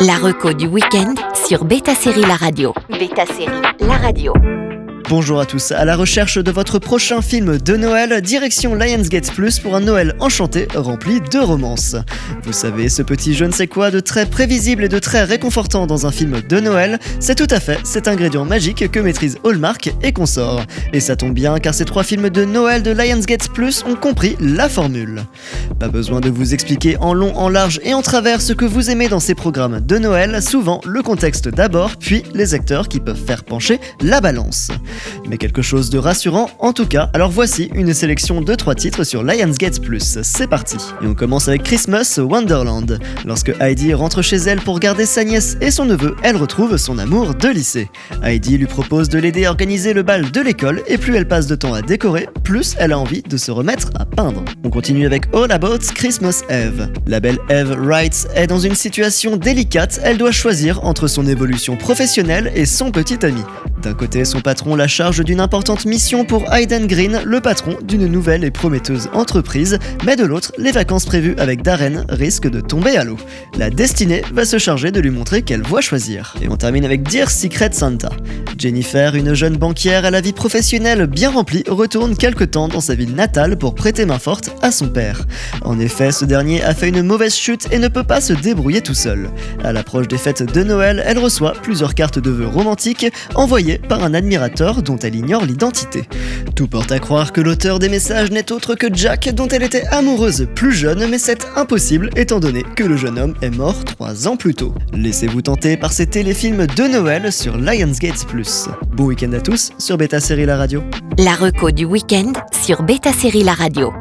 La reco du week-end sur Beta Série La Radio. Beta Série La Radio. Bonjour à tous, à la recherche de votre prochain film de Noël, direction Lionsgate Plus pour un Noël enchanté rempli de romances. Vous savez, ce petit je ne sais quoi de très prévisible et de très réconfortant dans un film de Noël, c'est tout à fait cet ingrédient magique que maîtrise Hallmark et consort. Et ça tombe bien car ces trois films de Noël de Lionsgate Plus ont compris la formule. Pas besoin de vous expliquer en long, en large et en travers ce que vous aimez dans ces programmes de Noël, souvent le contexte d'abord, puis les acteurs qui peuvent faire pencher la balance mais quelque chose de rassurant en tout cas. Alors voici une sélection de trois titres sur Lionsgate Plus. C'est parti. Et on commence avec Christmas Wonderland. Lorsque Heidi rentre chez elle pour garder sa nièce et son neveu, elle retrouve son amour de lycée. Heidi lui propose de l'aider à organiser le bal de l'école et plus elle passe de temps à décorer, plus elle a envie de se remettre à peindre. On continue avec All About Christmas Eve. La belle Eve Wright est dans une situation délicate, elle doit choisir entre son évolution professionnelle et son petit ami. D'un côté, son patron la charge d'une importante mission pour Hayden Green, le patron d'une nouvelle et prometteuse entreprise, mais de l'autre, les vacances prévues avec Darren risquent de tomber à l'eau. La destinée va se charger de lui montrer quelle voie choisir. Et on termine avec Dear Secret Santa. Jennifer, une jeune banquière à la vie professionnelle bien remplie, retourne quelque temps dans sa ville natale pour prêter main forte à son père. En effet, ce dernier a fait une mauvaise chute et ne peut pas se débrouiller tout seul. À l'approche des fêtes de Noël, elle reçoit plusieurs cartes de vœux romantiques envoyées par un admirateur dont elle ignore l'identité. Tout porte à croire que l'auteur des messages n'est autre que Jack dont elle était amoureuse plus jeune, mais c'est impossible étant donné que le jeune homme est mort trois ans plus tôt. Laissez-vous tenter par ces téléfilms de Noël sur Lionsgate Plus. Bon week-end à tous sur Beta Série La Radio. La reco du week-end sur Beta Série La Radio.